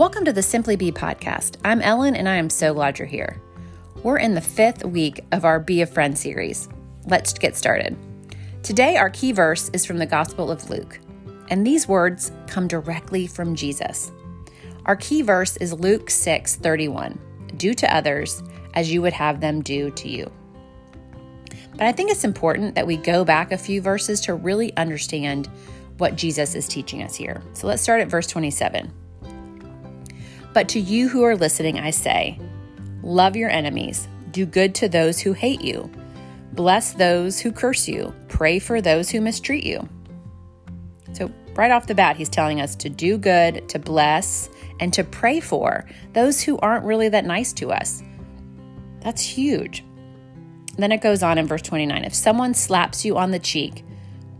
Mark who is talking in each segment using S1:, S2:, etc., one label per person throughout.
S1: Welcome to the Simply Be podcast. I'm Ellen and I am so glad you're here. We're in the fifth week of our Be a Friend series. Let's get started. Today, our key verse is from the Gospel of Luke, and these words come directly from Jesus. Our key verse is Luke 6 31. Do to others as you would have them do to you. But I think it's important that we go back a few verses to really understand what Jesus is teaching us here. So let's start at verse 27. But to you who are listening, I say, love your enemies, do good to those who hate you, bless those who curse you, pray for those who mistreat you. So, right off the bat, he's telling us to do good, to bless, and to pray for those who aren't really that nice to us. That's huge. Then it goes on in verse 29 If someone slaps you on the cheek,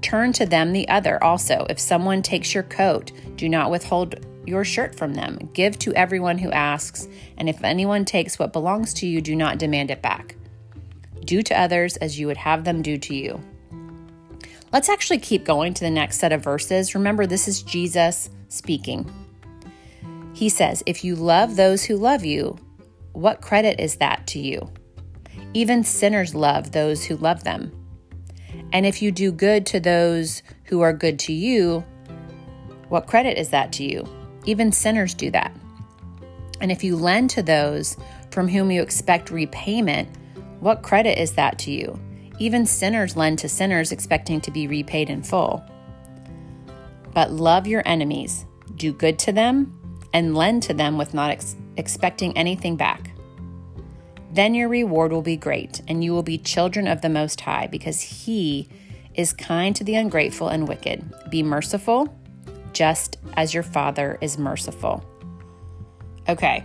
S1: turn to them the other also. If someone takes your coat, do not withhold your shirt from them. Give to everyone who asks, and if anyone takes what belongs to you, do not demand it back. Do to others as you would have them do to you. Let's actually keep going to the next set of verses. Remember, this is Jesus speaking. He says, If you love those who love you, what credit is that to you? Even sinners love those who love them. And if you do good to those who are good to you, what credit is that to you? Even sinners do that. And if you lend to those from whom you expect repayment, what credit is that to you? Even sinners lend to sinners expecting to be repaid in full. But love your enemies, do good to them, and lend to them with not ex- expecting anything back. Then your reward will be great, and you will be children of the Most High, because He is kind to the ungrateful and wicked. Be merciful, just as your Father is merciful. Okay,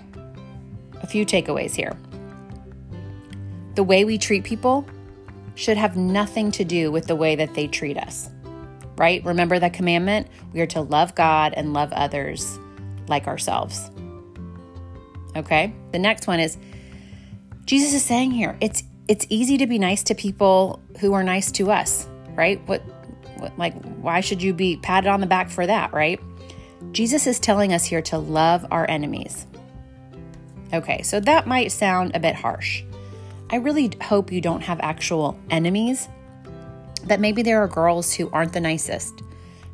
S1: a few takeaways here. The way we treat people should have nothing to do with the way that they treat us, right? Remember that commandment? We are to love God and love others like ourselves. Okay, the next one is Jesus is saying here, it's it's easy to be nice to people who are nice to us, right? What, like why should you be patted on the back for that, right? Jesus is telling us here to love our enemies. Okay, so that might sound a bit harsh. I really hope you don't have actual enemies, that maybe there are girls who aren't the nicest,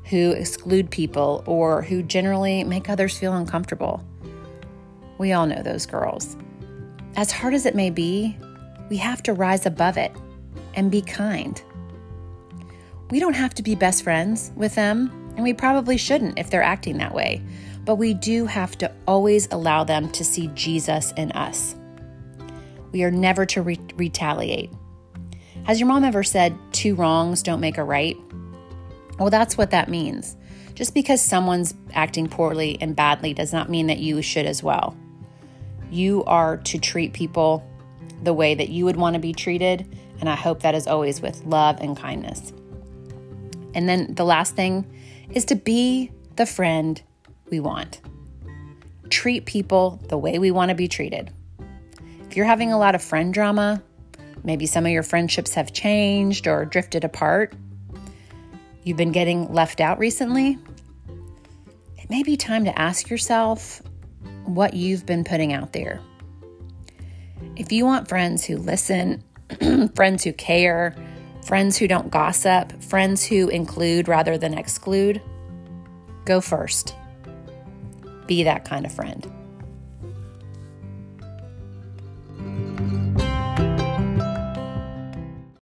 S1: who exclude people, or who generally make others feel uncomfortable. We all know those girls. As hard as it may be, we have to rise above it and be kind. We don't have to be best friends with them, and we probably shouldn't if they're acting that way, but we do have to always allow them to see Jesus in us. We are never to re- retaliate. Has your mom ever said, two wrongs don't make a right? Well, that's what that means. Just because someone's acting poorly and badly does not mean that you should as well. You are to treat people the way that you would want to be treated, and I hope that is always with love and kindness. And then the last thing is to be the friend we want. Treat people the way we want to be treated. If you're having a lot of friend drama, maybe some of your friendships have changed or drifted apart, you've been getting left out recently, it may be time to ask yourself what you've been putting out there. If you want friends who listen, friends who care, friends who don't gossip, friends who include rather than exclude, go first. Be that kind of friend.